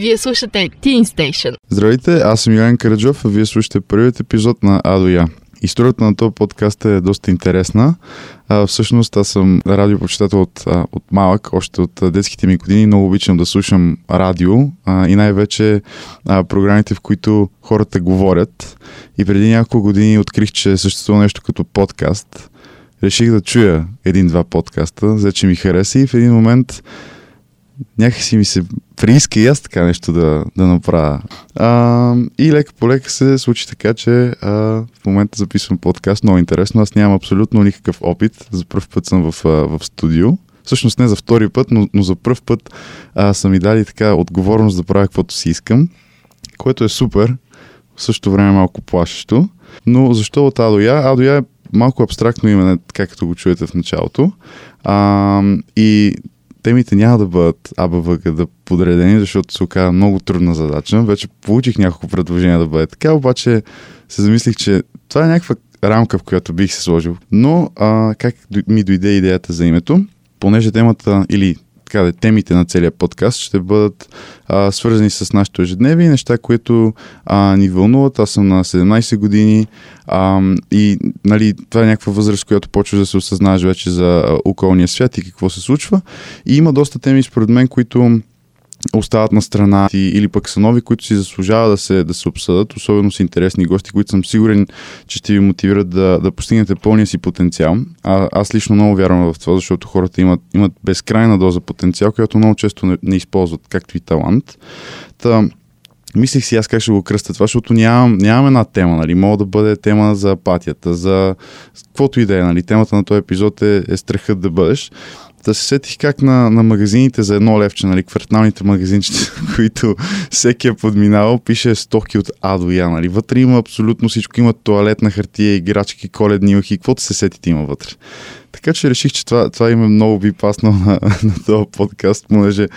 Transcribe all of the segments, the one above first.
Вие слушате Teen Station. Здравейте, аз съм Йоан Караджов, а вие слушате първият епизод на Адо Я. Историята на този подкаст е доста интересна. А, всъщност аз съм радиопочитател от, от малък, още от детските ми години. Много обичам да слушам радио а, и най-вече а, програмите, в които хората говорят. И преди няколко години открих, че съществува нещо като подкаст. Реших да чуя един-два подкаста, за че ми хареса и в един момент някакси ми се прииска и аз така нещо да, да направя. А, и лека по лека се случи така, че а, в момента записвам подкаст. Много интересно. Аз нямам абсолютно никакъв опит. За първ път съм в, в студио. Всъщност не за втори път, но, но за първ път а, са ми дали така отговорност да правя каквото си искам, което е супер. В същото време малко плашещо. Но защо от Адоя? Адоя е малко абстрактно име, така като го чуете в началото. А, и темите няма да бъдат АБВГ да подредени, защото се оказа много трудна задача. Вече получих няколко предложения да бъде така, обаче се замислих, че това е някаква рамка, в която бих се сложил. Но а, как ми дойде идеята за името? Понеже темата или така да, темите на целият подкаст ще бъдат а, свързани с нашето ежедневие, неща, които а, ни вълнуват. Аз съм на 17 години а, и нали, това е някаква възраст, която почваш да се осъзнаеш вече за околния свят и какво се случва. И има доста теми, според мен, които остават на страна или пък са нови, които си заслужава да се, да се обсъдат, особено с интересни гости, които съм сигурен, че ще ви мотивират да, да постигнете пълния си потенциал. А, аз лично много вярвам в това, защото хората имат, имат безкрайна доза потенциал, която много често не, не използват, както и талант. Та, мислих си аз как ще го кръста това, защото нямам, нямам една тема, нали? Мога да бъде тема за апатията, за каквото и да е, нали? Темата на този епизод е, е страхът да бъдеш да се сетих как на, на магазините за едно левче, нали, кварталните магазинчета, които всеки е подминавал, пише стоки от А до Я, нали. Вътре има абсолютно всичко, има туалетна хартия, играчки, коледни ухи, каквото се сетите има вътре. Така че реших, че това, това има много би паснал на, на този подкаст, понеже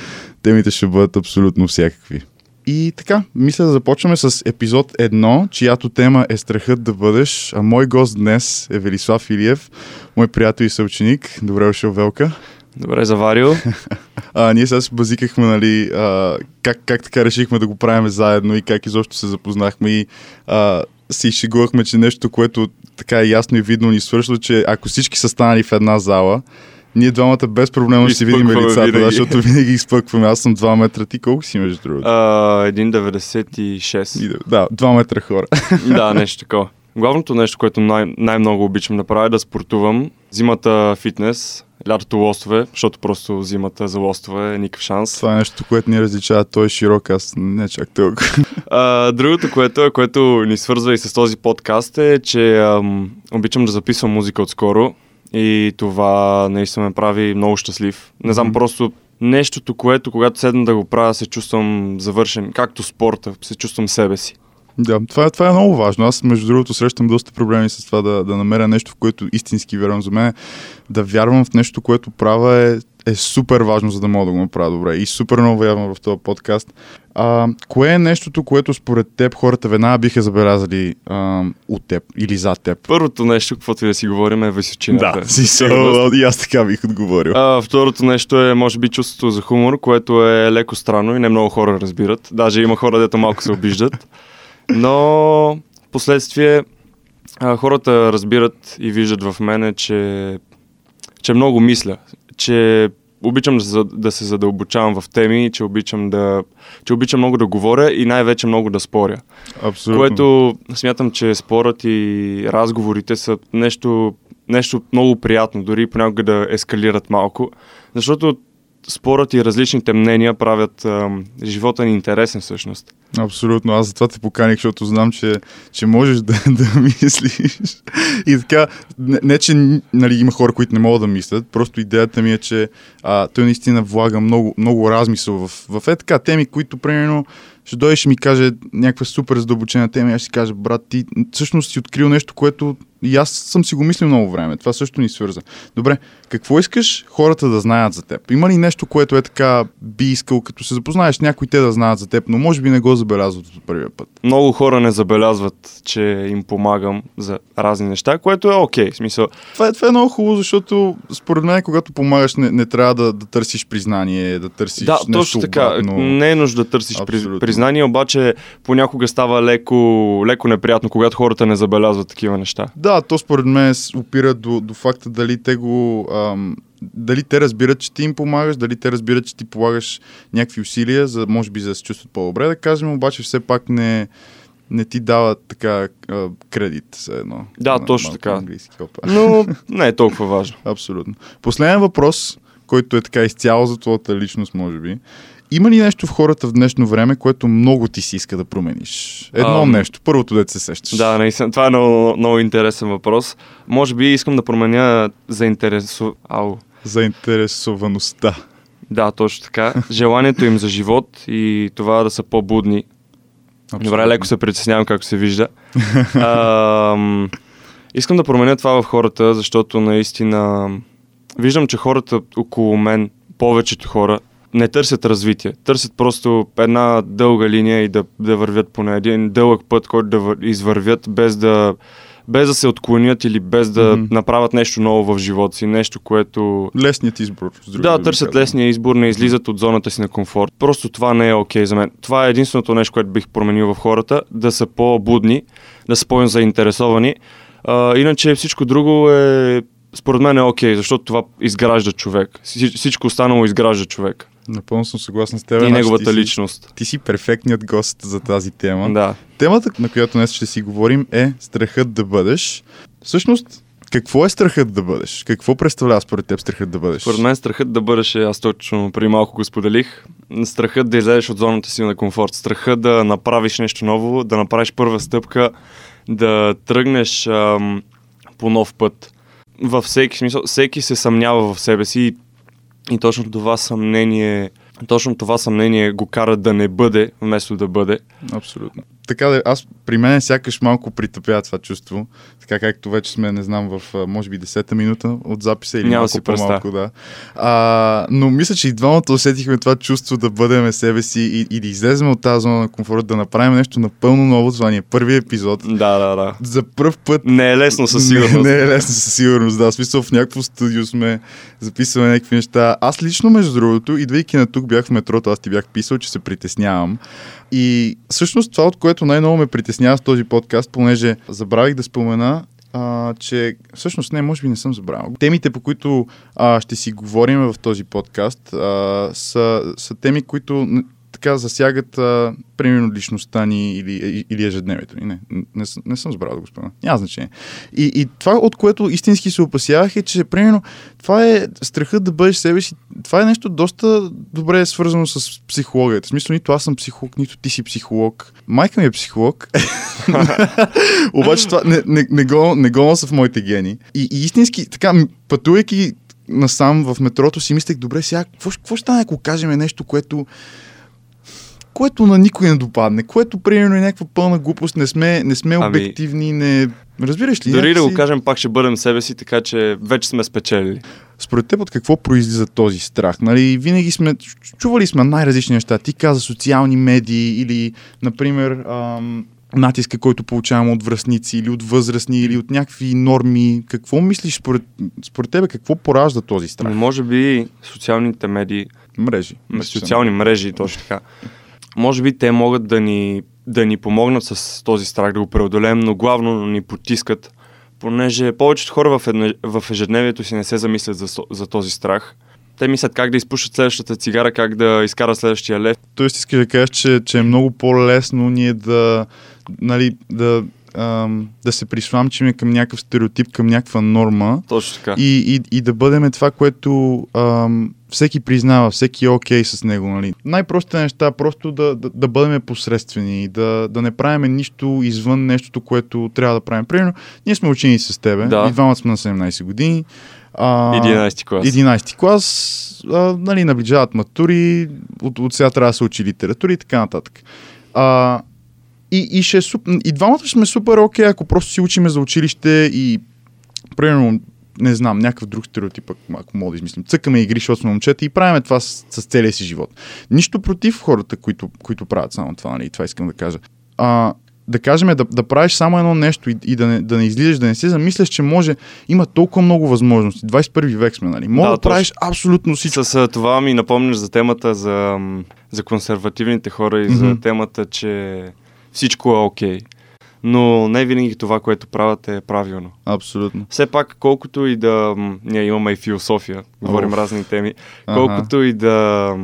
темите ще бъдат абсолютно всякакви. И така, мисля да започваме с епизод 1, чиято тема е страхът да бъдеш. А мой гост днес е Велислав Илиев, мой приятел и съученик. Добре дошъл, Велка. Добре, заварил. а, ние сега се базикахме, нали, а, как, как така решихме да го правим заедно и как изобщо се запознахме и а, си шегувахме, че нещо, което така е ясно и видно ни свършва, че ако всички са станали в една зала, ние двамата без проблема ще си видим лицата, да, защото винаги изпъкваме. Аз съм 2 метра. Ти колко си между другото? Uh, 1,96. Да, 2 метра хора. да, нещо такова. Главното нещо, което най- най-много обичам да правя е да спортувам. Зимата фитнес, лятото лостове, защото просто зимата за лостове е никакъв шанс. Това е нещо, което ни различава. Той е широк, аз не чак толкова. А, другото, което е, което ни свързва и с този подкаст е, че ам, обичам да записвам музика отскоро и това наистина ме прави много щастлив. Не знам, mm-hmm. просто нещото, което когато седна да го правя, се чувствам завършен, както спорта, се чувствам себе си. Да, това, това е много важно. Аз, между другото, срещам доста проблеми с това да, да намеря нещо, в което истински вярвам. За мен да вярвам в нещо, което правя е, е супер важно, за да мога да го направя добре. И супер много вярвам в този подкаст. А, кое е нещото, което според теб хората веднага биха забелязали а, от теб или за теб? Първото нещо, каквото и да си говорим, е височината. Да, си so, и аз така бих отговорил. А, второто нещо е, може би, чувството за хумор, което е леко странно и не много хора разбират. Даже има хора, дето малко се обиждат. Но последствие а, хората разбират и виждат в мене, че, че много мисля, че обичам да, да се задълбочавам в теми, че обичам, да, че обичам много да говоря и най-вече много да споря. Абсолютно. Което смятам, че спорът и разговорите са нещо, нещо много приятно, дори понякога да ескалират малко. Защото спорът и различните мнения правят а, живота ни интересен всъщност. Абсолютно. Аз затова те поканих, защото знам, че, че можеш да, да мислиш. И така, не, не че нали, има хора, които не могат да мислят, просто идеята ми е, че а, той наистина влага много, много размисъл в, в е така теми, които примерно ще дойдеш и ми каже някаква супер задълбочена тема аз ще кажа, брат, ти всъщност си открил нещо, което И аз съм си го мислил много време. Това също ни свърза. Добре, какво искаш хората да знаят за теб? Има ли нещо, което е така би искал, като се запознаеш някой те да знаят за теб, но може би не го забелязват от първия път? Много хора не забелязват, че им помагам за разни неща, което е окей. В смисъл, Това е, това е много хубаво, защото според мен, когато помагаш, не, не трябва да, да търсиш признание, да търсиш да, нещо точно така. обратно. Не е нужда да търсиш Абсолютно. признание, обаче понякога става леко, леко неприятно, когато хората не забелязват такива неща. Да, то според мен опира до, до факта дали те го... Ам, дали те разбират, че ти им помагаш, дали те разбират, че ти полагаш някакви усилия, за, може би за да се чувстват по-добре, да кажем, обаче все пак не, не ти дават така а, кредит, все едно. Да, На- точно така. Английски, опа. Но не е толкова важно. Абсолютно. Последен въпрос, който е така изцяло за твоята личност, може би. Има ли нещо в хората в днешно време, което много ти си иска да промениш? Едно Ам. нещо, първото дете се сещаш. Да, наистина. Това е много, много интересен въпрос. Може би искам да променя заинтересу... Ау. Заинтересоваността. Да, точно така. Желанието им за живот и това да са по-будни. Добре, Абсолютно. леко се притеснявам, както се вижда. Ам, искам да променя това в хората, защото наистина виждам, че хората около мен, повечето хора, не търсят развитие. Търсят просто една дълга линия и да, да вървят по. Един дълъг път, който да вър- извървят без да, без да се отклонят или без да Мгм. направят нещо ново в живота си. Нещо, което Лесният избор. да, търсят казвам. лесния избор, не излизат от зоната си на комфорт. Просто това не е окей за мен. Това е единственото нещо, което бих променил в хората, да са по-будни, да са по-заинтересовани. А, иначе всичко друго е, според мен е окей, защото това изгражда човек. Всич- Всичко останало изгражда човек. Напълно съм съгласен с теб. И значи неговата ти си- личност. Ти си перфектният гост за тази тема. Да. Темата, на която днес ще си говорим е страхът да бъдеш. Всъщност, какво е страхът да бъдеш? Какво представлява според теб страхът да бъдеш? Според мен страхът да бъдеш, е, аз точно преди малко го споделих, страхът да излезеш от зоната си на комфорт, страхът да направиш нещо ново, да направиш първа стъпка, да тръгнеш ам, по нов път. Във всеки смисъл, всеки се съмнява в себе си и, и точно това съмнение, точно това съмнение го кара да не бъде, вместо да бъде. Абсолютно. Така да, аз при мен сякаш малко притъпя това чувство, така както вече сме, не знам, в може би 10-та минута от записа или Няма малко си по-малко, да. А, но мисля, че и двамата усетихме това чувство да бъдем себе си и, и да излезем от тази зона на комфорт, да направим нещо напълно ново. Това ни е първият епизод. Да, да, да. За първ път Не е лесно със сигурност. Не, не е лесно със сигурност, да. В смисъл в някакво студио сме, записваме някакви неща. Аз лично, между другото, идвайки на тук, бях в метрото, аз ти бях писал, че се притеснявам. И всъщност това, от което най-много ме притеснява с този подкаст, понеже забравих да спомена, а, че всъщност не, може би не съм забравил. Темите, по които а, ще си говорим в този подкаст, а, са, са теми, които така засягат, а, примерно, личността ни или, или ежедневието ни. Не, не, не съм забравил да го спомена. Няма значение. И, и това, от което истински се опасявах е, че, примерно, това е страхът да бъдеш себе си. Това е нещо доста добре свързано с психологията. В смисъл, нито аз съм психолог, нито ти си психолог. Майка ми е психолог. Обаче това не, не, не, го, не го нося в моите гени. И, и истински, така, пътувайки насам в метрото, си мислех, добре, сега, какво, какво ще стане, ако кажем нещо, което което на никой не допадне, което примерно е някаква пълна глупост, не сме, не сме Ами- обективни, не... Разбираш ли? Дори да го някакси- кажем, пак ще бъдем себе си, така че вече сме спечелили. Според теб от какво произлиза този страх? Нали, винаги сме, чу- чували сме най-различни неща. Ти каза социални медии или, например, ам, натиска, който получаваме от връзници или от възрастни или от някакви норми. Какво мислиш според, според тебе? Какво поражда този страх? Може би социалните медии, Мрежи. социални мрежи, точно така, може би те могат да ни, да ни помогнат с този страх да го преодолеем, но главно ни потискат, понеже повечето хора в, едне, в ежедневието си не се замислят за, за този страх. Те мислят как да изпушат следващата цигара, как да изкарат следващия лев. Тоест искаш да кажеш, че, че е много по-лесно ние да, нали, да, да се присламчиме към някакъв стереотип, към някаква норма Точно така. и, и, и да бъдем това, което ам, всеки признава, всеки е окей с него. Нали. Най-простите неща, просто да, да, да бъдем посредствени, да, да не правим нищо извън нещото, което трябва да правим. Примерно, ние сме учени с тебе, Да. и двамата сме на 17 години. А, 11 клас. 11 клас, а, нали, наближават матури, от, от сега трябва да се учи литература и така нататък. А, И, и, ще е и двамата сме супер окей, ако просто си учиме за училище и примерно не знам, някакъв друг стереотип, ако- мога да измислим. Цъкаме игри, защото сме момчета и правиме това с, с целия си живот. Нищо против хората, които, които правят само това, нали? Това искам да кажа. А, да кажем, да, да правиш само едно нещо и, и да, не, да не излизаш, да не се замисляш, че може, има толкова много възможности. 21 век сме, нали? Може да, Да, правиш абсолютно всичко. С това ми напомняш за темата за, за консервативните хора и Мгм. за темата, че всичко е окей. Но не винаги това, което правят е правилно. Абсолютно. Все пак, колкото и да... Ние имаме и философия, говорим Оф. разни теми. Колкото и да...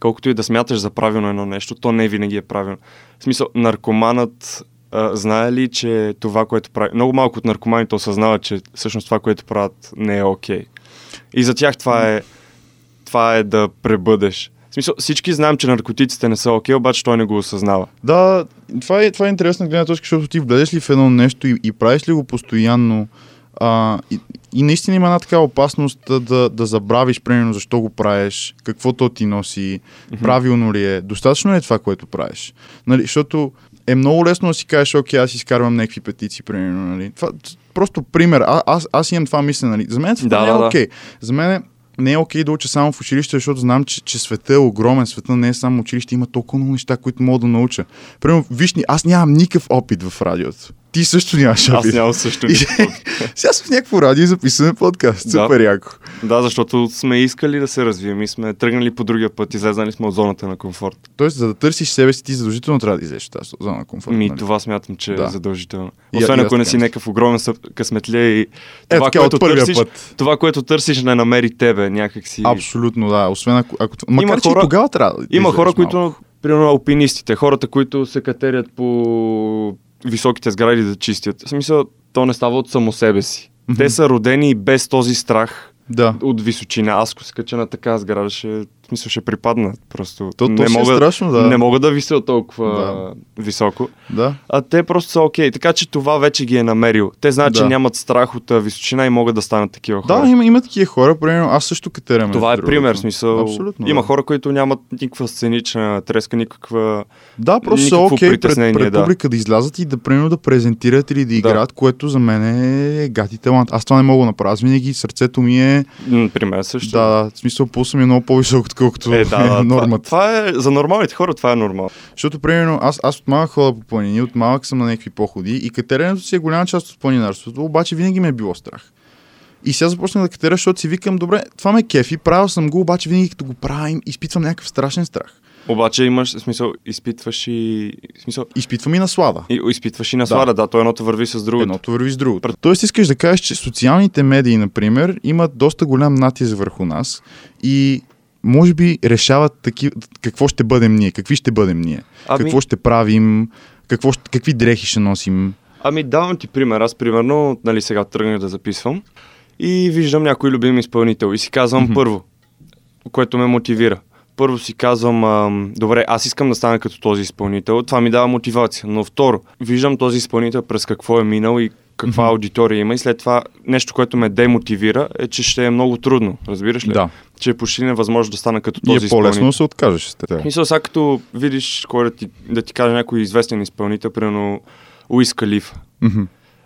Колкото и да смяташ за правилно едно нещо, то не винаги е правилно. В смисъл, наркоманът а, знае ли, че това, което прави... Много малко от наркоманите осъзнават, че всъщност това, което правят, не е окей. И за тях това е, това е да пребъдеш. Смисъл, всички знаем, че наркотиците не са окей, обаче той не го осъзнава. Да, това е, това е интересна гледна точка, защото ти влезеш ли в едно нещо и, и правиш ли го постоянно а, и, и наистина има една така опасност да, да, да забравиш, примерно, защо го правиш, какво то ти носи, правилно ли е, достатъчно ли е това, което правиш. Нали, защото е много лесно да си кажеш, окей, аз изкарвам някакви петиции, примерно. Нали. Това, просто пример, а, аз, аз имам това мислене. Нали. За мен това Да, не е да, да. окей. За мен не е окей да уча само в училище, защото знам, че, че света е огромен. Света не е само училище, има толкова много неща, които мога да науча. Примерно, виж, аз нямам никакъв опит в радиото. Ти също нямаш Аз нямам също. И- Сега съм в някакво радио и записваме подкаст. Да. Супер яко. да, защото сме искали да се развием и сме тръгнали по другия път, излезнали сме от зоната на комфорт. Тоест, за да търсиш себе си, ти задължително трябва да излезеш от тази зона на комфорт. Ми, нали? това смятам, че Да. е задължително. Освен ако не си някакъв огромен късметлия и Е, това, така, което търсиш, път. това, което търсиш, не намери тебе някакси. Абсолютно, да. Освен ако... ако макар, Има че хора- тогава трябва да Има хора, които, примерно алпинистите, хората, които се катерят по високите сгради да чистят. В смисъл, то не става от само себе си. Мгм. Те са родени без този страх Да. от височина. Аз ако се кача на така сграда, ще, смисъл, ще припадна. Просто То, не, то е мога, страшно, да. не мога да вися толкова Да. високо. Да. А те просто са окей. Така че това вече ги е намерил. Те знаят, Да. че нямат страх от височина и могат да станат такива хора. Да, има, има такива хора, примерно аз също катерям. Това е пример, другото. смисъл. Абсолютно. Има да. хора, които нямат никаква сценична треска, никаква. Да, просто са окей пред, притеснение, пред да. публика да излязат и да примерно да презентират или да Да. играят, което за мен е гати талант. Аз това не мога да направя. Аз винаги сърцето ми е. При мен също. Да, да, в смисъл пулса ми е много по-висок, отколкото Е, да, да, нормата. Това, това е за нормалните хора, това е нормално. Защото, примерно, аз, аз от малък хода по планини, от малък съм на някакви походи и катеренето си е голяма част от планинарството, обаче винаги ме е било страх. И сега започнах да катера, защото си викам, добре, това ме кефи, правил съм го, обаче винаги като го правя, им изпитвам някакъв страшен страх. Обаче имаш, смисъл, изпитваш и. Смисъл, Изпитвам и наслада. и, изпитваш и наслада, да. да, то едното върви с другото. Едното върви с другото. Тоест искаш да кажеш, че социалните медии, например, имат доста голям натиск върху нас и може би решават таки, какво ще бъдем ние, какви ще бъдем ние, Ами- какво ще правим, какво, какви дрехи ще носим. Ами давам ти пример. Аз примерно, нали сега тръгнах да записвам и виждам някой любим изпълнител и си казвам Мгм. първо, което ме мотивира. Първо си казвам, ам, добре, аз искам да стана като този изпълнител, това ми дава мотивация. Но второ, виждам този изпълнител през какво е минал и каква Мгм. аудитория има и след това нещо, което ме демотивира е, че ще е много трудно, разбираш ли? Да. Че е почти невъзможно да стана като И този е по-лесно изпълнител. да се откажеш. Мисля, сега като видиш кой да ти, да ти каже някой известен изпълнител, примерно Уиз Калиф. Мгм.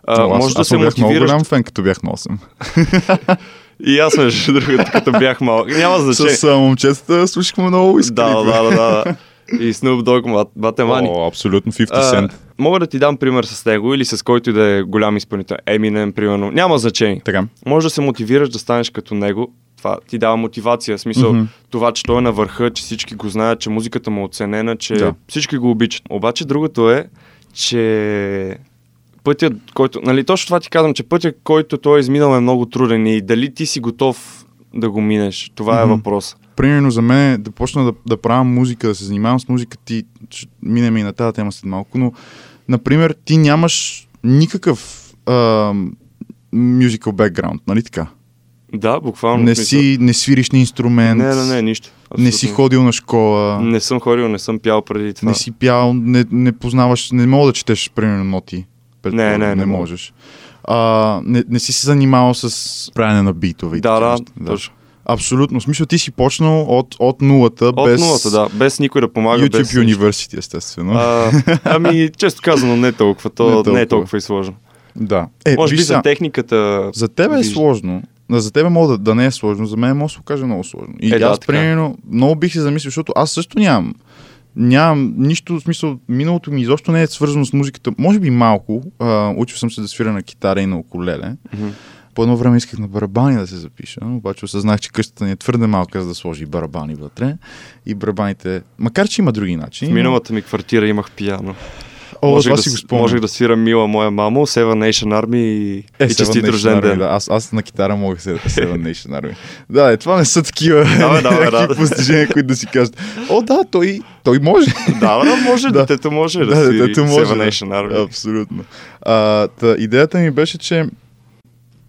А, О, аз, може да аз се бях много мотивираш. голям фен, като бях на 8. И аз между другото, като бях малък. Няма значение. С момчетата слушахме много искали. да, да, да, да. И Snoop Dogg, Батемани. О, абсолютно 50 А, Cent. мога да ти дам пример с него или с който и да е голям изпълнител. Eminem, примерно. Няма значение. Така. Може да се мотивираш да станеш като него. Това ти дава мотивация. В смисъл, Мгм. това, че той е на върха, че всички го знаят, че музиката му е оценена, че Да. всички го обичат. Обаче другото е, че пътят, който... Нали, точно това ти казвам, че пътят, който той е изминал е много труден и дали ти си готов да го минеш. Това Мгм. е въпрос. Примерно за мен е да почна да, да правя музика, да се занимавам с музика, ти ще минем и на тази тема след малко, но например ти нямаш никакъв musical background, нали така? Да, буквално. Не, си, не свириш на инструмент, Не, не, не, нищо. не си Абсолютно. ходил на школа, Не съм ходил, не съм пял преди това. не си пял, не, не познаваш, не мога да четеш примерно ноти. предполагам, Не, не, не не мога. можеш. А, не, не си се занимавал с правене на битове. Да, да, неща. точно. Абсолютно. В смисъл ти си почнал от, от нулата, От без нулата, да. Без никой да помага. YouTube без. University, естествено. А, ами, често казано, не толкова. То Не не, толкова. е толкова и сложно. да. Е, Може би за сега, техниката. за тебе е сложно. Да, За тебе мога да, да не е сложно, за мен може да се окаже много сложно. И Е, да, аз, така е. примерно, много бих се замислил, защото аз също нямам. Нямам нищо, в смисъл, миналото ми изобщо не е свързано с музиката. Може би малко. А, учил съм се да свиря на китара и на околеле. Мгм. По едно време исках на барабани да се запиша, обаче осъзнах, че къщата ни е твърде малка, за да сложи барабани вътре. И барабаните, макар че има други начини. В миналата ми квартира имах пияно. О, можех, да, си го можех да свира Мила, моя мамо, Seven Nation Army и, Е, и честит рожден ден. Да, аз, аз на китара мога да се Seven Nation Army. Да, е, това не са такива Давай, давай, някакви да. постижения, които да си кажат. О, да, той, той може. Да, да, може, Да. детето може да, да, свири детето може. Seven да. Nation Army. Абсолютно. А, та, идеята ми беше, че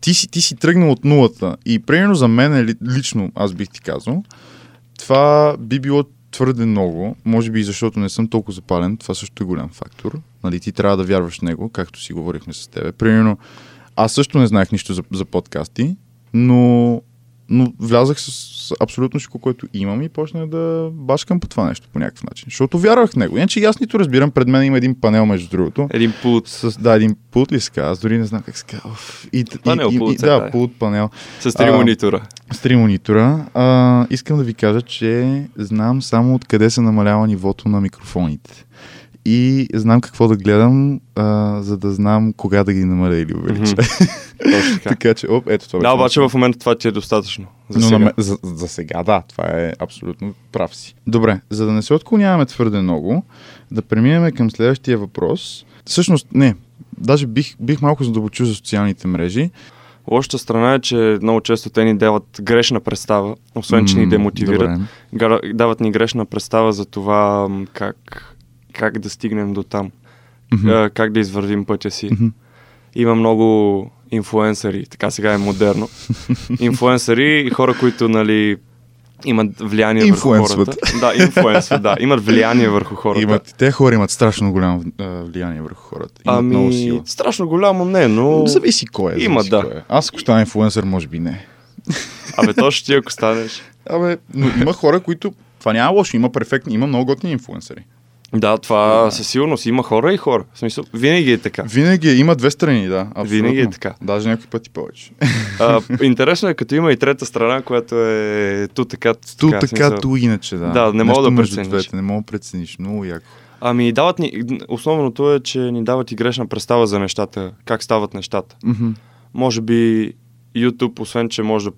ти си, ти си тръгнал от нулата. И примерно за мен ли- лично, аз бих ти казал, това би било твърде много, може би защото не съм толкова запален, това също е голям фактор. Нали, ти трябва да вярваш в него, както си говорихме с тебе. Примерно, аз също не знаех нищо за, за подкасти, но, но влязах с, с абсолютно всичко, което имам и почнах да башкам по това нещо по някакъв начин. Защото вярвах в него. Иначе аз нито разбирам, пред мен има един панел, между другото. Един пулт С, да, един пулт ли се? Аз дори не знам как се казва. И, Панел, и, пулт и, да, пулт панел. с три монитора. С три монитора. А, искам да ви кажа, че знам само откъде се намалява нивото на микрофоните. И знам какво да гледам, а, за да знам кога да ги намаля или увелича. Точно така. така че, оп, ето това. Да, обаче в момента това ти е достатъчно. За Но сега. на за, за сега, да, това е абсолютно прав си. Добре, за да не се отклоняваме твърде много, да преминем към следващия въпрос. Всъщност, не, даже бих, бих малко задълбочил за социалните мрежи. Лошата страна е, че много често те ни дават грешна представа, освен че ни демотивират. добре. Дават ни грешна представа за това как, как да стигнем до там, а, как да извървим пътя си. Мгм. Има много инфуенсъри, така сега е модерно. инфуенсъри и хора, които нали, имат влияние върху хората. Да, инфлуенсват, да. Имат влияние върху хората. Имат, те хора имат страшно голямо влияние върху хората. Имат много ами, сила. страшно голямо не, но... Зависи кой е. Има, да. Кой е. Аз ако стана инфлуенсър, може би не. Абе, точно ти ако станеш. Абе, но има хора, които... Това няма лошо, има перфектни, има много готини инфлуенсъри. Да, това със сигурност има хора и хора. В смисъл, винаги е така. Винаги е- има две страни, да. Абсолютно. Винаги е така. Даже някакви пъти повече. А, интересно е, като има и трета страна, която е ту така. Ту така, така, ту иначе, да. Да, не мога да прецениш. двете, не мога да прецениш. Много яко. Ами дават ни, основното е, че ни дават и грешна представа за нещата, как стават нещата. Мгм. Може би YouTube, освен че може да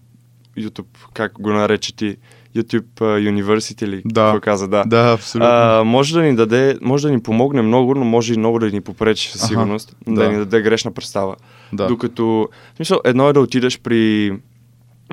YouTube, как го нарече ти, YouTube University или Да. какво каза, да. Да, абсолютно. А, може да ни даде, може да ни помогне много, но може и много да ни попречи със Аха, сигурност, да. да. ни даде грешна представа. да. Докато, в смисъл, едно е да отидеш при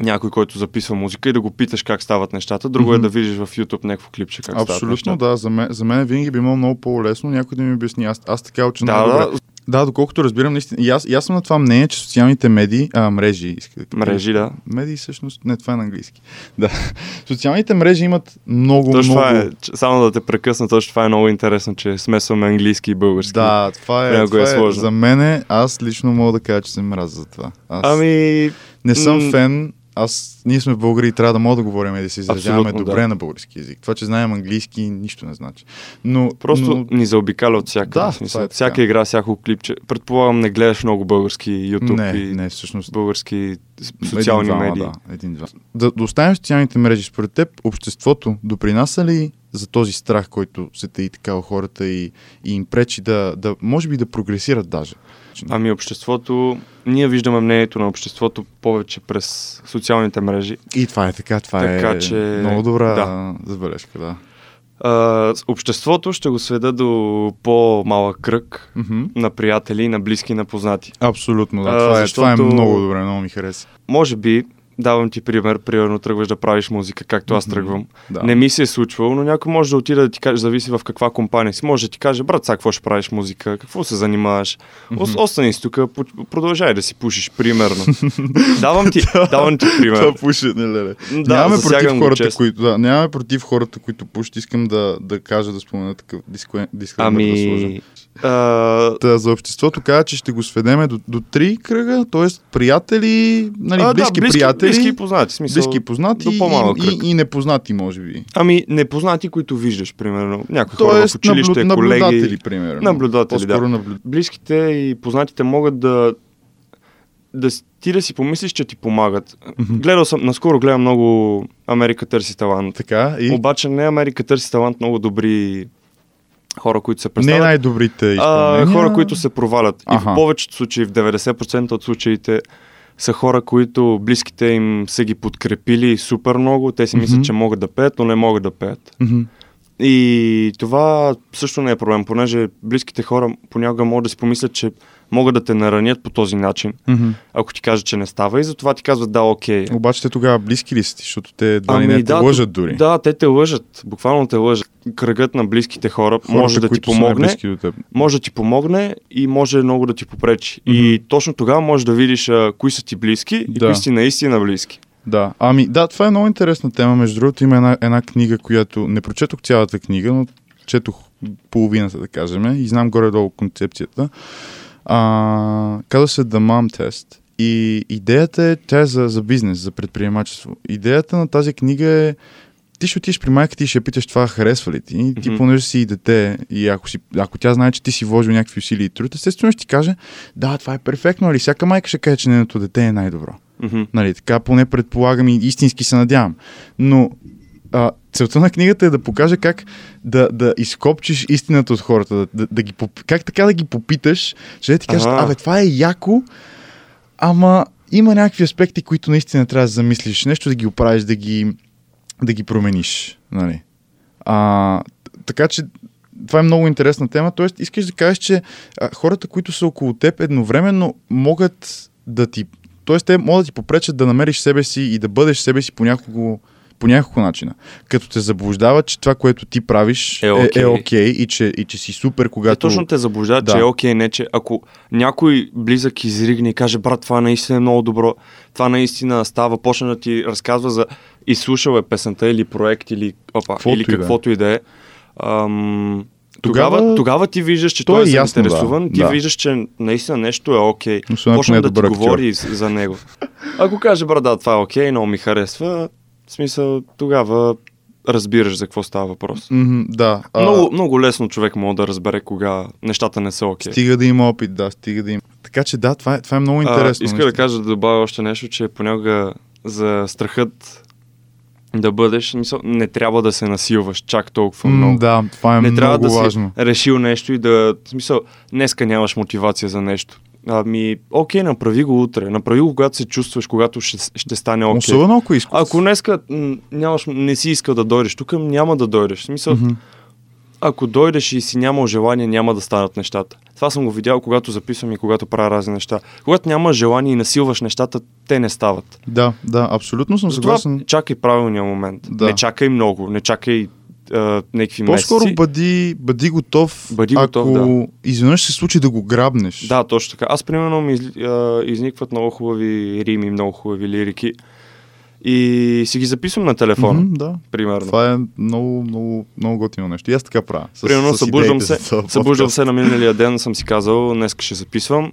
някой, който записва музика и да го питаш как стават нещата, друго Мгм. е да видиш в YouTube някакво клипче как стават Абсолютно, нещата. да. За мен, за мен винаги би било много по-лесно някой да ми обясни. Аз, аз така уча Да, да, Да, доколкото разбирам, наистина. И аз, и аз съм на това мнение, че социалните медии, а, мрежи, иска да. Мрежи, да. Медии всъщност, не, това е на английски. Да. Социалните мрежи имат много, Точно много... това е, само да те прекъсна, точно това е много интересно, че смесваме английски и български. Да, това е, Понякога това е е, сложно. За мене, аз лично мога да кажа, че се мразя за това. Аз Ами, не съм м, фен, аз, ние сме българи и трябва да мога да говорим и да се изразяваме Абсолютно, добре да. на български язик. Това, че знаем английски, нищо не значи. Но, просто но, ни заобикаля от всяка. Да, смисъл, е така. всяка игра, всяко клипче. Предполагам, не гледаш много български YouTube не, и не, всъщност български социални един-двама, медии. Да, един-два. Да, да оставим социалните мрежи. Според теб, обществото допринася ли за този страх, който се таи така у хората и, и им пречи да, да, може би да прогресират даже? Ами обществото, ние виждаме мнението на обществото повече през социалните мрежи. И това е така, това Така е че- много добра да. забележка, да. А, обществото ще го сведа до по-малък кръг Мгм. на приятели, на близки, на познати. Абсолютно, да. А, това, е, това е защото- много добре, много ми хареса. Може би, давам ти пример, примерно тръгваш да правиш музика, както аз тръгвам. Да. Не ми се е случвало, но някой може да отиде да ти каже, зависи в каква компания си. Може да ти каже, брат, сега какво ще правиш музика, какво се занимаваш. Ос- Остани си тук, продължай да си пушиш, примерно. давам ти, давам ти пример. Това пушене, леле. Да, нямаме против хората, често. които. Да, нямаме против хората, които пушат. Искам да, да кажа да спомена такъв дискле- дисклеймер да сложа. А, Та, за обществото каза, че ще го сведеме до, до три кръга, т.е. приятели, нали, а, близки, да, близки приятели, Близки и познати, смисъл. близки и познати и, и, кръг. и, непознати, може би. Ами, непознати, които виждаш, примерно. Някои хора в училище, наблю... колеги. наблюдатели, примерно. Наблюдатели, да. наблю... Близките и познатите могат да, да ти да си помислиш, че ти помагат. Гледал съм, наскоро гледам много Америка търси талант. Така и Обаче не Америка търси талант, много добри хора, които се не представят. най-добрите а, изпълнения. хора, които се провалят. И Аха. в повечето случаи, в 90% от случаите, са хора, които близките им са ги подкрепили супер много. Те си Мгм. мислят, че могат да пеят, но не могат да пеят. Мгм. И това също не е проблем, понеже близките хора понякога могат да си помислят, че могат да те наранят по този начин, Мгм. ако ти кажат, че не става и затова ти казват да, окей. Обаче те тогава близки ли са ти, защото те едва ли не те Ами да, лъжат дори. Да, те те лъжат, буквално те лъжат. Кръгът на близките хора Хората, може да ти помогне, до теб. може да ти помогне и може много да ти попречи. Мгм. И точно тогава можеш да видиш а, кои са ти близки и Да. кои са ти наистина близки. Да, ами да, това е много интересна тема. Между другото има една, една книга, която не прочетох цялата книга, но четох половината, да кажем, и знам горе-долу концепцията. А, казва се The Mom Test. И идеята е, тя е за, за бизнес, за предприемачество. Идеята на тази книга е ти ще отидеш при майка ти и ще питаш това харесва ли ти. И ти понеже си и дете и ако, си, ако тя знае, че ти си вложил някакви усилия и труд, естествено ще ти каже, да, това е перфектно, или всяка майка ще каже, че нейното дете е най-добро. Мгм. Нали, така поне предполагам и истински се надявам. Но а, целта на книгата е да покаже как да, да изкопчиш истината от хората, да, да, да ги, как така да ги попиташ, че да ти кажат, абе, това е яко, ама има някакви аспекти, които наистина трябва да замислиш, нещо да ги оправиш, да ги, да ги промениш. Нали. А, така че това е много интересна тема. Тоест, искаш да кажеш, че а, хората, които са около теб, едновременно могат да ти. Тоест, те могат да ти попречат да намериш себе си и да бъдеш себе си по няколко, по няколко начина. Като те заблуждават, че това, което ти правиш Е е, окей. е окей и, че, и че си супер, когато. точно те заблуждават, Да. че е окей, не че ако някой близък изригне и каже, брат, това наистина е много добро, това наистина става, почне да ти разказва за изслушал е песента или проект или, опа, Каквото или е. каквото и да е. Ам, Тогава- тогава, тогава ти виждаш, че То той е е ясно, заинтересуван, да. ти Да. виждаш, че наистина нещо е окей. Почне не е да ти актьор. говори за него. Ако каже, брат, да, това е окей, много ми харесва, в смисъл, тогава разбираш за какво става въпрос. Мгм, да. а, Много, много лесно човек може да разбере кога нещата не са окей. Стига да има опит, да, стига да има. Така че да, това е, това е много интересно. А, иска да кажа да добавя още нещо, че понякога за страхът да бъдеш, не трябва да се насилваш чак толкова много. да, това е не трябва много да важно. си решил нещо и да, в смисъл, днеска нямаш мотивация за нещо. Ами, окей, направи го утре. Направи го, когато се чувстваш, когато ще, ще стане окей. Особено ако искаш. Ако днеска нямаш, не си искал да дойдеш тук, няма да дойдеш. В смисъл, Мгм. ако дойдеш и си нямал желание, няма да станат нещата. Това съм го видял, когато записвам и когато правя разни неща. Когато нямаш желание и насилваш нещата, те не стават. Да, да, абсолютно съм Затова съгласен. чакай правилния момент. Да. Не чакай много, не чакай а, някакви По-скоро месеци. бъди, бъди готов, Бъди ако готов, да. изведнъж се случи да го грабнеш. Да, точно така. Аз, примерно, ми из, а, изникват много хубави рими, много хубави лирики и си ги записвам на телефона, Мгм, да. примерно. Това е много, много, много готино нещо. И аз така правя. С, Примерно с събуждам се, събуждам се на миналия ден, съм си казал, днес ще записвам.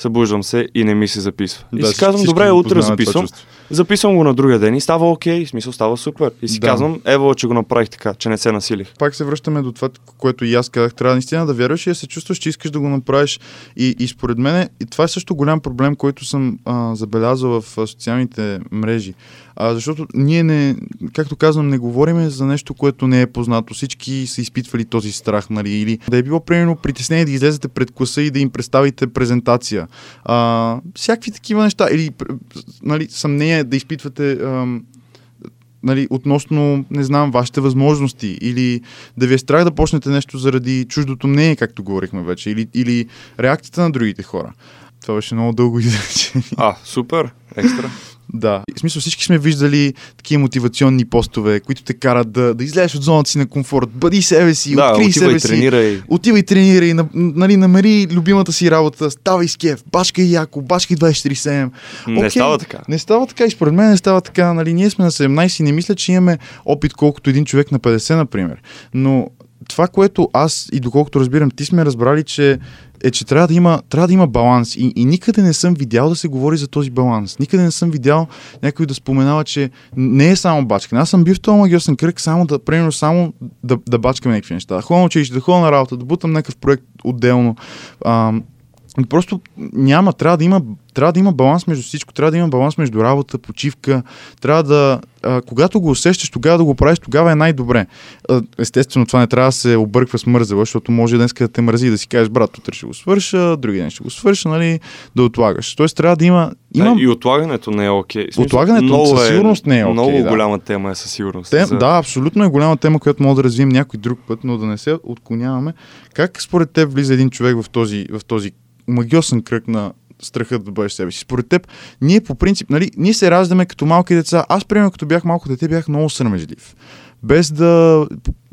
Събуждам се и не ми се записва. И Да, си казвам, добре, утре записвам. Записвам го на другия ден и става окей, в смисъл става супер. И си Да. казвам, ево, че го направих така, че не се насилих. Пак се връщаме до това, което и аз казах. Трябва наистина да вярваш и да се чувстваш, че искаш да го направиш. И, и според мен, и това е също голям проблем, който съм а, забелязал в а, социалните мрежи. А, защото ние не, както казвам, не говорим за нещо, което не е познато. Всички са изпитвали този страх, нали? Или да е било, примерно, притеснение да излезете пред класа и да им представите презентация. А, всякакви такива неща. Или, нали, съмнение да изпитвате ам, нали, относно, не знам, вашите възможности или да ви е страх да почнете нещо заради чуждото мнение, както говорихме вече, или, или реакцията на другите хора. Това беше много дълго изречение. А, супер, екстра. Да. В смисъл всички сме виждали такива мотивационни постове, които те карат да, да излезеш от зоната си на комфорт. Бъди себе си, да, открий себе си. тренирай. Отивай, тренирай, на- нали, намери любимата си работа, ставай с кеф, бачкай яко, бачкай 24-7. Не Окей. става така. Не става така и според мен не става така. Нали, ние сме на 17 и не мисля, че имаме опит колкото един човек на 50, например. Но това, което аз и доколкото разбирам, ти сме разбрали, че е, че трябва да има, трябва да има баланс. И, и никъде не съм видял да се говори за този баланс. Никъде не съм видял някой да споменава, че не е само бачкане. Аз съм бил в този магиосен кръг само да, примерно, само да, да бачкаме някакви неща. Да ходя на училище, да ходя на работа, да бутам някакъв проект отделно. А, Просто няма, трябва да има, трябва да има баланс между всичко, трябва да има баланс между работа, почивка, трябва да, а, когато го усещаш, тогава да го правиш, тогава е най-добре. А, естествено, това не трябва да се обърква с мързела, защото може днес да те мързи и да си кажеш, брат, утре ще го свърша, други ден ще го свърша, нали, да отлагаш. Тоест трябва да има... има... Да, и отлагането не е окей. Okay. Отлагането много със сигурност не е окей. Okay, много да. голяма тема е със сигурност. Тем, за... Да, абсолютно е голяма тема, която може да развием някой друг път, но да не се отклоняваме. Как според теб влиза един човек в този, в този магиосен кръг на страха да бъдеш себе си. Според теб, ние по принцип, нали, ние се раждаме като малки деца. Аз, примерно, като бях малко дете, бях много срамежлив. Без да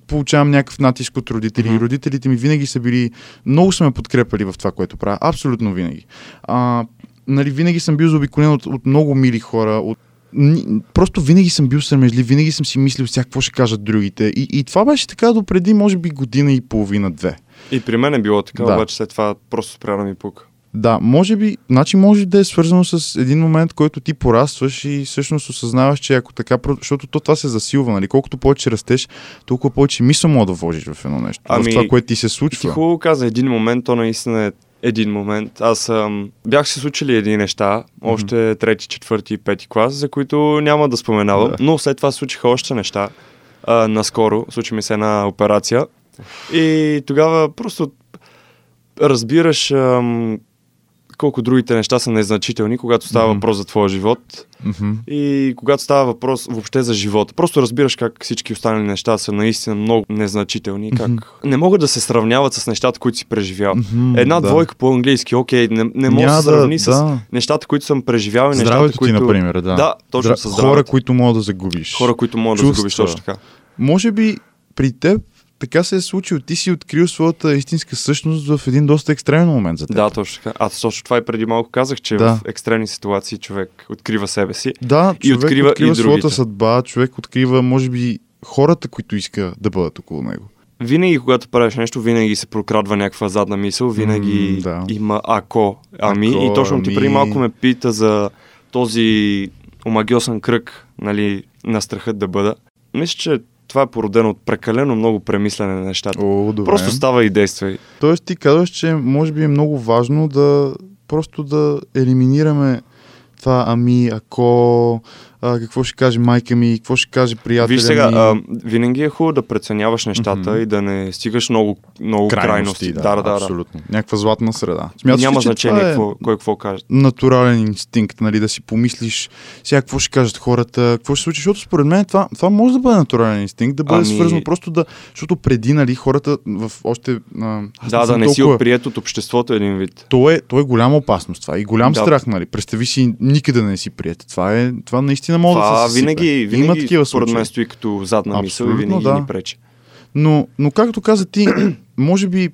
получавам някакъв натиск от родители. Mm-hmm. Родителите ми винаги са били, много са ме подкрепали в това, което правя. Абсолютно винаги. А, нали, винаги съм бил заобиколен от, от много мили хора, от Просто винаги съм бил срамежлив, винаги съм си мислил сега какво ще кажат другите. И, и това беше така до преди, може би, година и половина-две. И при мен е било така, да. обаче след това просто спря да ми пука. Да, може би, значи може да е свързано с един момент, който ти порастваш и всъщност осъзнаваш, че ако така, защото то това се засилва, нали? Колкото повече растеш, толкова повече мисъл мога да вложиш в едно нещо. Ами, в това, което ти се случва. Ти хубаво каза, един момент, то наистина е един момент. Аз ам, бях се случили едни неща, още mm-hmm. трети, четвърти и пети клас, за които няма да споменавам, да. но след това случиха още неща. А, наскоро случи ми се една операция и тогава просто разбираш ам, колко другите неща са незначителни, когато става mm-hmm. въпрос за твоя живот mm-hmm. и когато става въпрос въобще за живота. Просто разбираш как всички останали неща са наистина много незначителни, как mm-hmm. не могат да се сравняват с нещата, които си преживял. Mm-hmm, Една да. двойка по-английски, окей, не, не може да се сравни да, с нещата, които съм преживял и Здравето нещата, които... ти, например, да. Да, точно Здра... с здравето. Хора, които могат да загубиш. Хора, които Чувства. да загубиш, точно така. Може би при теб така се е случило. Ти си открил своята истинска същност в един доста екстремен момент за теб. Да, точно така. Аз точно това и преди малко казах, че да. в екстремни ситуации човек открива себе си. Да, и открива, открива и своята съдба, човек открива, може би, хората, които иска да бъдат около него. Винаги, когато правиш нещо, винаги се прокрадва някаква задна мисъл, винаги mm, да. има ако, ами. Ако, и точно ти ами... преди малко ме пита за този омагиосен кръг, нали, на страха да бъда. Мисля, че това е породено от прекалено много премислене на нещата. О, добре. Просто става и действай. Тоест ти казваш, че може би е много важно да просто да елиминираме това, ами ако а, какво ще каже майка ми, какво ще каже приятеля Виж сега, ми. А, винаги е хубаво да преценяваш нещата mm-hmm. и да не стигаш много, много крайности. крайности. Да, да, да, абсолютно. Да. Някаква златна среда. Смяташ, Няма че значение е какво, кой какво каже. Натурален инстинкт, нали, да си помислиш сега какво ще кажат хората, какво ще случи, защото според мен това, това може да бъде натурален инстинкт, да бъде ами... свързано просто да, защото преди, нали, хората в още... А, да, да не толкова... си оприят от обществото един вид. То е, то е голяма опасност това и голям да. страх, нали. Представи си никъде да не си прият. Това е, това наистина може това да се винаги, винаги Има такива според мен стои като задна мисъл и винаги да. ни пречи. Но, но както каза ти, може би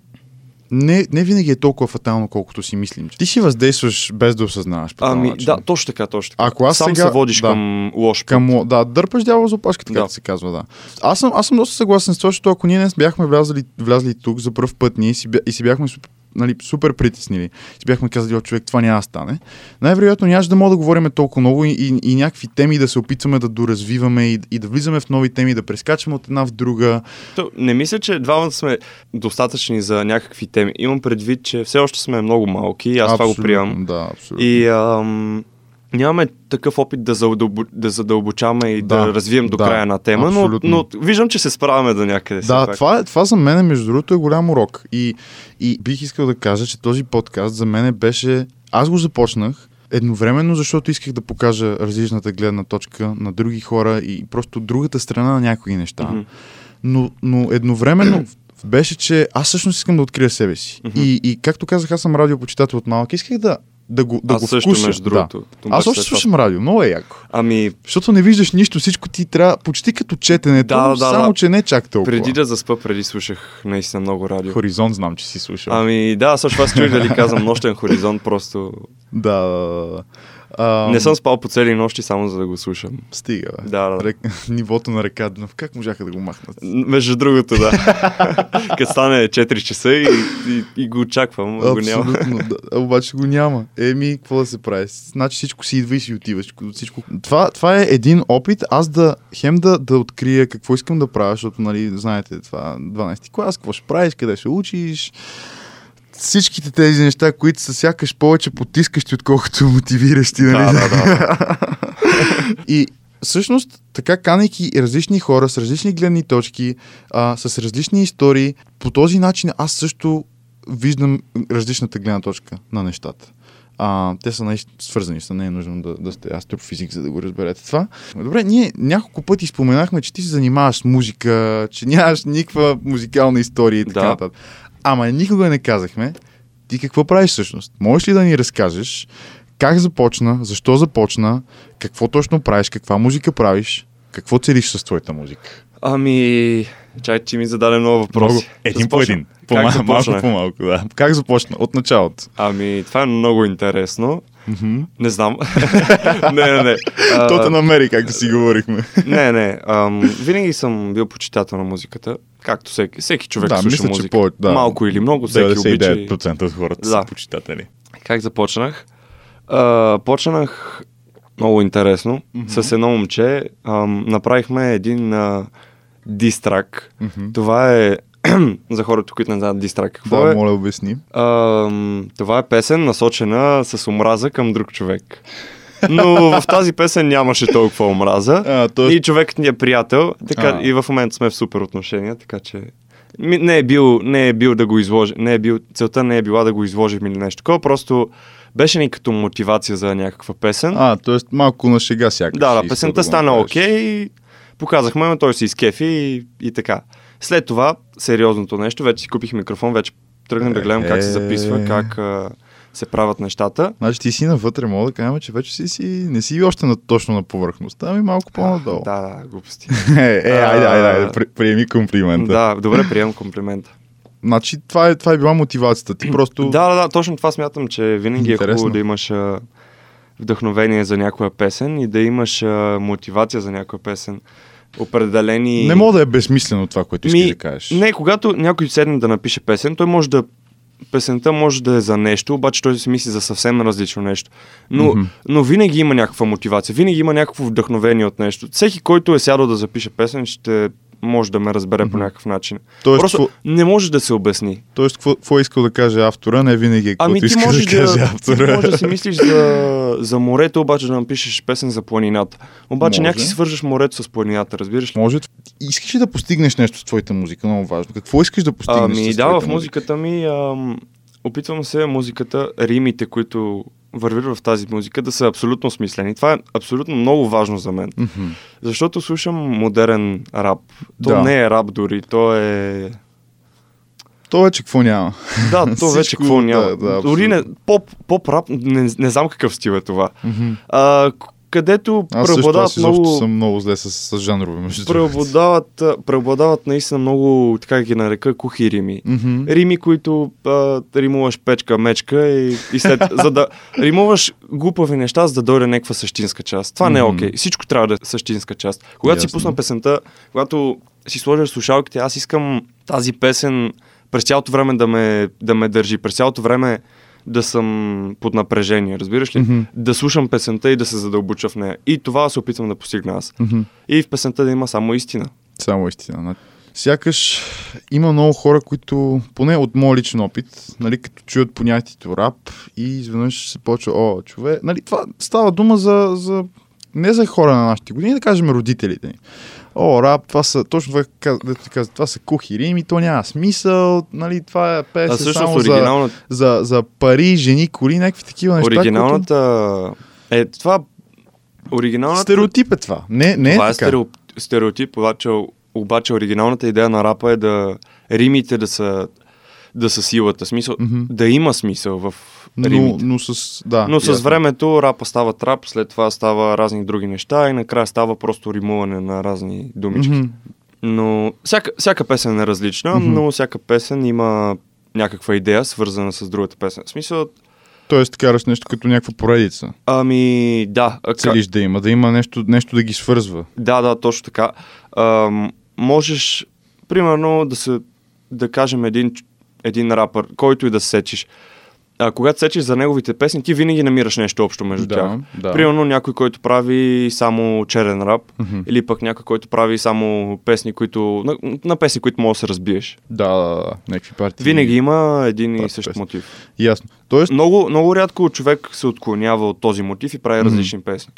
не, не винаги е толкова фатално, колкото си мислим. Ти си въздействаш без да осъзнаваш. По ами, начин. да, точно така, точно така. Ако аз Сам сега, се водиш да, към лош към, Да, дърпаш дявола за опашка, така да. да. се казва, да. Аз съм, аз съм доста съгласен с това, защото ако ние не бяхме влязли, влязли тук за първ път, ние си, и си бяхме нали, супер притеснили. Си бяхме казали, човек, това няма да стане. Най-вероятно нямаше да мога да говорим толкова много и, и, и някакви теми да се опитваме да доразвиваме и, и да влизаме в нови теми, да прескачаме от една в друга. То, не мисля, че двамата сме достатъчни за някакви теми. Имам предвид, че все още сме много малки и аз абсолютно, това го приемам. Да, абсолютно. И ам, нямаме такъв опит да, задълбо, да задълбочаваме и да, да развием до да, края на тема, но, но виждам, че се справяме до някъде. Да, това, е, това за мен, между другото, е голям урок. И, и бих искал да кажа, че този подкаст за мен беше... Аз го започнах едновременно, защото исках да покажа различната гледна точка на други хора и просто другата страна на някои неща. Mm-hmm. Но, но едновременно беше, че аз всъщност искам да открия себе си. Mm-hmm. И, и както казах, аз съм радиопочитател от малък. Исках да, да го, да Аз го също, вкуша. между другото. Да. Аз още слушам радио, много е яко. Ами... Защото не виждаш нищо, всичко ти трябва почти като четенето, да, да, само да. че не чак толкова. Преди да заспа, преди слушах наистина много радио. Хоризонт знам, че си слушал. Ами да, също аз чух дали казвам нощен хоризонт, просто... Да, А, Не съм спал по цели нощи само за да го слушам. Стига, бе. Да, да. Рек... Нивото на река Дунав. Как можаха да го махнат? Между другото, да. Като стане 4 часа и, и, и го очаквам, го няма. Абсолютно, да. Обаче го няма. Еми, какво да се прави? Значи всичко си идва и си отива. Всичко, всичко... Това, това е един опит, аз да хем да, да открия какво искам да правя, защото, нали, знаете, това 12 клас, какво ще правиш, къде ще учиш, всичките тези неща, които са сякаш повече потискащи, отколкото мотивиращи. Нали? Да, да, да. И всъщност, така канейки различни хора с различни гледни точки, а, с различни истории, по този начин аз също виждам различната гледна точка на нещата. А, те са наистина свързани са, не е нужно да, да сте астрофизик, за да го разберете това. Добре, ние няколко пъти споменахме, че ти се занимаваш с музика, че нямаш никаква музикална история и така Да. нататък. Ама никога не казахме ти какво правиш всъщност. Можеш ли да ни разкажеш как започна, защо започна, какво точно правиш, каква музика правиш, какво целиш с твоята музика? Ами, чай, че ми зададе много въпроси. Много. Един по започна. един. Как По-малко, започнах? малко да. Как започна? От началото. Ами, това е много интересно. Не знам. не, не, не. То те намери, както си говорихме. не, не. Ам, винаги съм бил почитател на музиката. Както всеки, всеки човек Да, слуша мисля, че музика. повече, да. Малко или много, всеки обича. и- 99% от хората Да. са почитатели. Как започнах? А, почнах много интересно. Mm-hmm. С едно момче ам, направихме един а, дистрак. Мгм. Това е за хората, които не знаят дистрак какво Да, е. моля, обясни. Ам, това е песен насочена с омраза към друг човек. Но в тази песен нямаше толкова омраза. А, тоест- И човекът ни е приятел, така А. и в момента сме в супер отношения, така че не е бил, не е бил да го изложи, не е бил, целта не е била да го изложим или нещо такова, просто беше ни като мотивация за някаква песен. А, т.е. малко на шега сякаш. да, да, песента го стана окей, показахме, но той се изкефи и, и така. След това, сериозното нещо, вече си купих микрофон, вече тръгнах да гледам как се записва, Е. как а, се правят нещата. Значи ти си навътре, мога да кажем, че вече си, си не си още на, точно на повърхността, ами малко по-надолу. Да, да, глупости. Е, е, айде, айде, айде, А, при- приеми комплимента. да, добре, приемам комплимента. Значи това е, това е била мотивацията ти, просто... Да, да, да, точно това смятам, че винаги е Интересно. хубаво да имаш а, вдъхновение за някоя песен и да имаш а, мотивация за някоя песен. Определени... Не мога да е безсмислено това, което искаш да кажеш. Не, когато някой седне да напише песен, той може да песента може да е за нещо, обаче той си мисли за съвсем различно нещо. Но, Мгм. но винаги има някаква мотивация, винаги има някакво вдъхновение от нещо. Всеки, който е сядал да запише песен, ще може да ме разбере по някакъв начин. Тоест, Просто какво- не може да се обясни. Тоест, какво, какво е искал да каже автора, не винаги е Ами ти иска можеш да да, каже ти автора. можеш да си мислиш за, за морето, обаче да напишеш песен за планината. Обаче Може. някак си свържеш морето с планината, разбираш ли? Може. Искаш ли да постигнеш нещо с твоята музика? Много важно. Какво искаш да постигнеш Ами с да, в музиката ми ам, опитвам се музиката, римите, които вървят в тази музика, да са абсолютно смислени. Това е абсолютно много важно за мен. Мгм. Защото слушам модерен рап. То Да. не е рап дори, то е... То вече какво няма? Да, то вече Всичко, какво да, няма. да, дори не, поп, поп рап, не, не знам какъв стил е това. Мгм. А, където Аз преобладават аз много... съм много зле с, с жанрове, между преобладават, преобладават наистина много, така ги нарека, кухи рими. Мгм. Рими, които а, римуваш печка, мечка и, и след... за да римуваш глупави неща, за да дойде някаква същинска част. Това не е окей. Всичко трябва да е същинска част. Когато си Ясно. пусна песента, когато си сложиш слушалките, аз искам тази песен през цялото време да ме, да ме държи, през цялото време да съм под напрежение, разбираш ли? Мгм. Да слушам песента и да се задълбоча в нея. И това се опитвам да постигна аз. Мгм. И в песента да има само истина. Само истина. Сякаш има много хора, които, поне от моят личен опит, нали, като чуят понятието рап и изведнъж се почва, о, човек, нали, това става дума за, за не за хора на нашите години, да кажем родителите ни. О, рап, това са, точно това, каз- каза, това са кухи рими, то няма смисъл, нали, това е песен само за, оригиналната, за, за пари, жени, коли, някакви такива неща. оригиналната... Е, това... Оригиналната... Стереотип е това. Не, не това е е така. стереотип, стереотип обаче, обаче оригиналната идея на рапа е да римите да са, да са силата. Смисъл, Мгм. да има смисъл в Но, римите. но с... Да, Но с ясно. времето рапа става трап, след това става разни други неща и накрая става просто римуване на разни думички. Мгм. Но всяка, всяка песен е различна, Мгм. но всяка песен има някаква идея, свързана с другата песен. В смисъл, Тоест, караш нещо като някаква поредица. Ами, да. а, Целиш да има, да има нещо, нещо да ги свързва. Да, да, точно така. Ам, можеш, примерно, да се, да кажем един, един рапър, който и да сечиш. А, когато сечеш за неговите песни, ти винаги намираш нещо общо между Да, тях. да. Примерно някой, който прави само черен рап, Мгм. или пък някой, който прави само песни, които... На, на песни, които можеш да се разбиеш. Да, да, да. Някакви партии. Винаги има един и същ песни. мотив. Ясно. Тоест, Много, много рядко човек се отклонява от този мотив и прави Мгм. различни песни.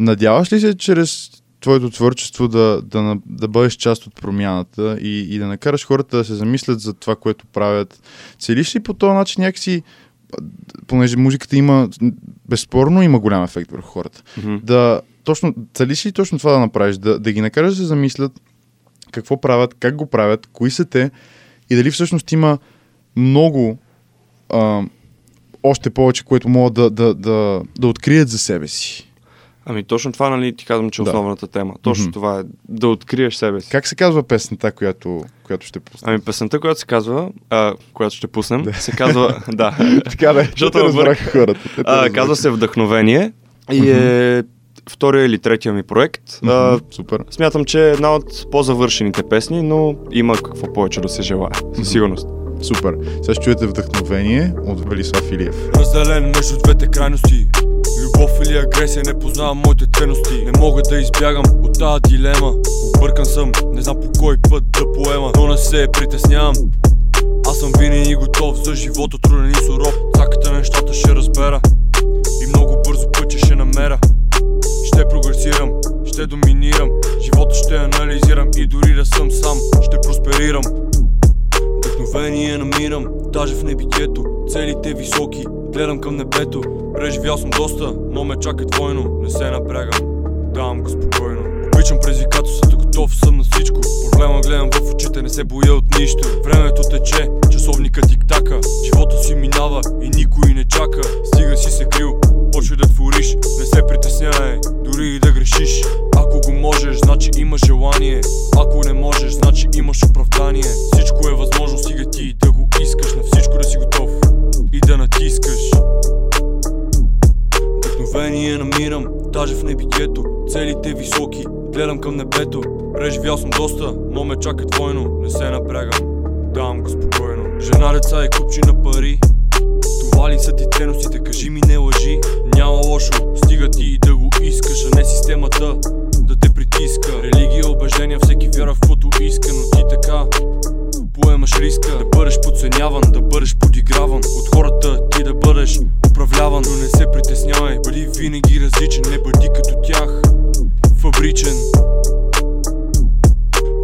надяваш ли се чрез твоето творчество да, да, да бъдеш част от промяната и, и да накараш хората да се замислят за това, което правят? Целиш ли по този начин някакси, понеже музиката има, безспорно има голям ефект върху хората, Мгм. да точно, целиш ли точно това да направиш? Да, да ги накараш да се замислят какво правят, как го правят, кои са те и дали всъщност има много а, още повече, което могат да, да, да, да открият за себе си. Ами точно това, нали, ти казвам, че е Да. основната тема. Точно Мгм. това е да откриеш себе си. Как се казва песента, която, която ще пусна? Ами песента, която се казва, а, която ще пуснем, се казва, да, така да, Защото разбраха хората. а, казва се Вдъхновение и е втория или третия ми проект. А, Мгм, Супер. смятам, че е една от по-завършените песни, но има какво повече да се желая, със сигурност. Супер. Сега ще чуете вдъхновение от Велислав Илиев. Разделен между двете крайности Любов или агресия не познавам моите ценности. Не мога да избягам от тази дилема. Объркан съм, не знам по кой път да поема. Но не се притеснявам. Аз съм винаги готов за живота труден и суров. Цаката нещата ще разбера. И много бързо пътя ще намеря. Ще прогресирам, ще доминирам. Живота ще анализирам и дори да съм сам Ще просперирам Вдъхновение намирам, даже в небитието. Целите високи, гледам към небето. Преживял съм доста, но ме чака двойно. Не се напрягам, давам го спокойно. Обичам предизвикателствата, готов съм на всичко. Проблема гледам в очите, не се боя от нищо. Времето тече, часовника тик-така Живота си минава и никой не чака. Стига си се крил, почвай да твориш Не се притеснявай, дори и да грешиш. Ако можеш, значи имаш желание. Ако не можеш, значи имаш оправдание. Всичко е възможно, стига ти да го искаш. На всичко да си готов и да натискаш. Вдъхновение намирам, даже в небитието. Целите високи, гледам към небето. Преживял съм доста, но ме чака двойно. Не се напрягам, давам го спокойно. Жена, деца и купчи на пари. Това ли са ти ценностите, кажи ми не лъжи. Няма лошо, стига ти да го искаш А не системата притиска. Религия, убеждения, всеки вяра в каквото иска Но ти така поемаш риска. Да бъдеш подценяван, да бъдеш подиграван. От хората ти да бъдеш управляван Но не се притеснявай, бъди винаги различен Не бъди като тях, фабричен.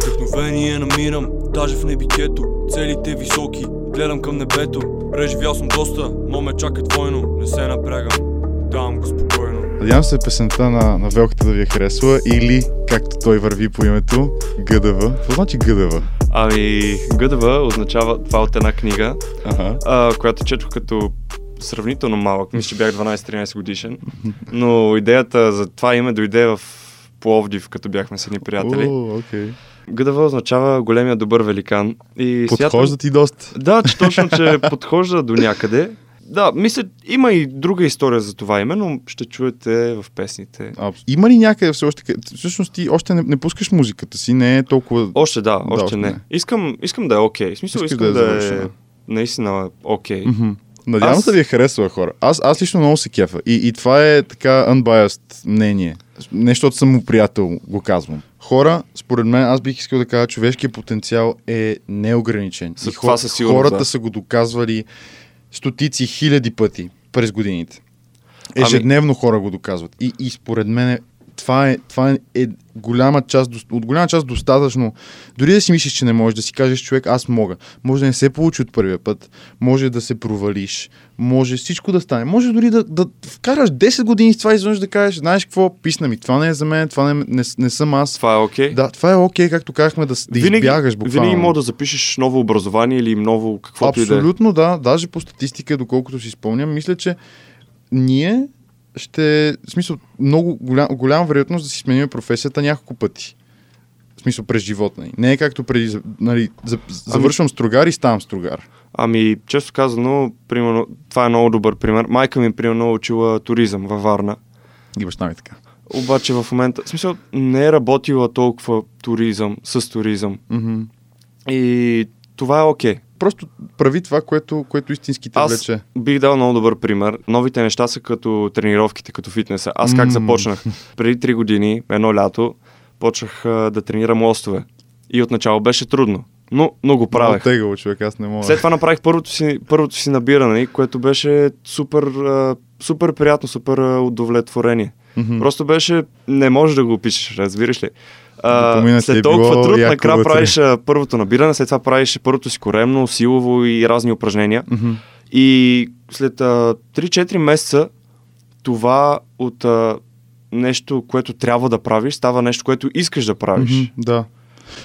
Вдъхновение намирам, даже в небитието. Целите високи, гледам към небето. Преживял съм доста, но ме чака двойно Не се напрягам, давам го спокойно Надявам се песента на, на Велката да ви е харесала или, както той върви по името, ГДВ. Какво значи ГДВ? Ами, ГДВ означава това от една книга, Ага. а, която четох като сравнително малък. Мисля, че бях 12-13 годишен. Но идеята за това име дойде в Пловдив, като бяхме с едни приятели. О, окей. ГДВ означава големия добър великан. И Подхожда ти доста. Да, че точно, че подхожда до някъде. Да, мисля, има и друга история за това име, но ще чуете в песните. А, има ли някъде все още... Всъщност ти още не, не пускаш музиката си, не е толкова... Още да, още, още не. не. Искам, искам да е окей. В смисъл, искам да е да, е завършена. наистина окей. Мгм. Надявам Аз- се да ви е харесва хора. Аз, аз лично много се кефа. И, и това е така unbiased мнение. Не, защото съм му приятел, го казвам. Хора, според мен, аз бих искал да кажа, човешкият потенциал е неограничен. С и това със сигурност, хората да. са го доказвали стотици, хиляди пъти през годините. Ами- Ежедневно хора го доказват. И, и според мен това е, това е, е голяма част, от голяма част достатъчно. Дори да си мислиш, че не можеш да си кажеш човек, аз мога. Може да не се получи от първия път, може да се провалиш, може всичко да стане. Може дори да, да вкараш 10 години с това и изведнъж да кажеш, знаеш какво, писна ми, това не е за мен, това не, не, не съм аз. Това е окей. Да, това е окей, както казахме, да, да винаги, избягаш буквално. винаги мога да запишеш ново образование или ново каквото и да е. Абсолютно, да. Даже по статистика, доколкото си спомням, мисля, че ние ще, в смисъл, много голям, голяма вероятност да си сменим професията няколко пъти. смисъл през живота ни. Не е както преди, нали, за, завършвам стругар и ставам стругар. Ами, често казано, примерно, това е много добър пример. Майка ми, примерно, учила туризъм във Варна. И баща ми така. Обаче в момента, в смисъл, не е работила толкова туризъм, с туризъм. Мгм. И това е окей. Просто прави това, което, което истински те Аз влече. бих дал много добър пример. Новите неща са като тренировките, като фитнеса. Аз как започнах? Преди 3 години, едно лято, почнах а, да тренирам лостове. И отначало беше трудно. Но, но го правех. Много тегаво, човек, аз не мога. След това направих първото си, първото си набиране, което беше супер, а, супер приятно, супер а, удовлетворение. Мгм. Просто беше, не можеш да го опишеш, разбираш ли? Допомина ти е след толкова труд, накрая правиш а, първото набиране, след това правиш първото си коремно, силово и разни упражнения. Мгм. И след а, 3-4 месеца това от а, нещо, което трябва да правиш, става нещо, което искаш да правиш. Мгм, Да.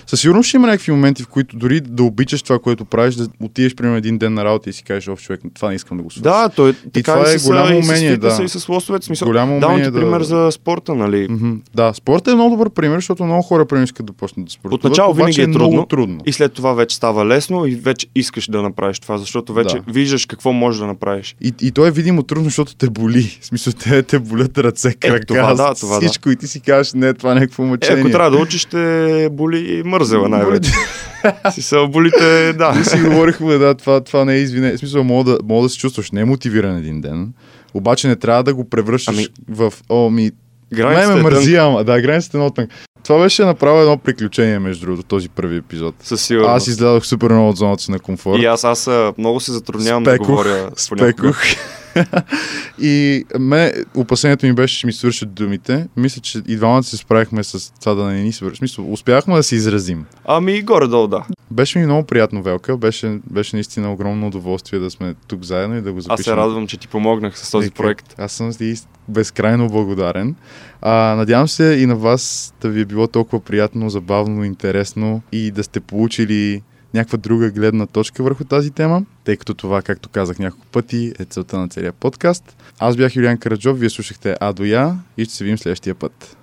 Със сигурност ще има някакви моменти, в които дори да обичаш това, което правиш, да отидеш примерно един ден на работа и си кажеш, ов човек, това не искам да го свърша. Да, той така това и е с, голямо и умение, да. и с лостовете. Смисъл, Голямо давам умение ти пример да- за спорта, нали? Мгм. Да, спортът е много добър пример, защото много хора примерно искат да почнат да спортуват. Отначало винаги е трудно. много трудно. И след това вече става лесно и вече искаш да направиш това, защото вече Да. виждаш какво можеш да направиш. И, и то е видимо трудно, защото те боли. В смисъл, те, те болят ръце, крака, това да, това да. всичко и ти си кажеш, не, това е някакво Е, мъчение. ако трябва да учиш, ще боли мързела най-вече. си се болите, да. Ние си говорихме, да, това, това не е извинение. В смисъл, мога да, мога да се чувстваш немотивиран един ден, обаче не трябва да го превръщаш Ами, в, о, ми, Границата Мен ме е мързи, тънка, ама да, границата е много тънка. Това беше направо едно приключение, между другото, този първи епизод. Със сигурност. Аз излязох супер много от зоната си на комфорт. И аз, аз много се затруднявам да Спекох, говоря понякога. и ме, опасението ми беше, че ми свършат думите. Мисля, че и двамата се справихме с това да не ни свърши. В Смисъл, успяхме да се изразим. Ами горе-долу, да. Беше ми много приятно, Велка. Беше, беше наистина огромно удоволствие да сме тук заедно и да го запишем. Аз се радвам, че ти помогнах с този Е, как? проект. Аз съм ти безкрайно благодарен. А, надявам се и на вас да ви е било толкова приятно, забавно, интересно и да сте получили някаква друга гледна точка върху тази тема, тъй като това, както казах няколко пъти, е целта на целия подкаст. Аз бях Юлиан Караджов, вие слушахте А до Я и ще се видим следващия път.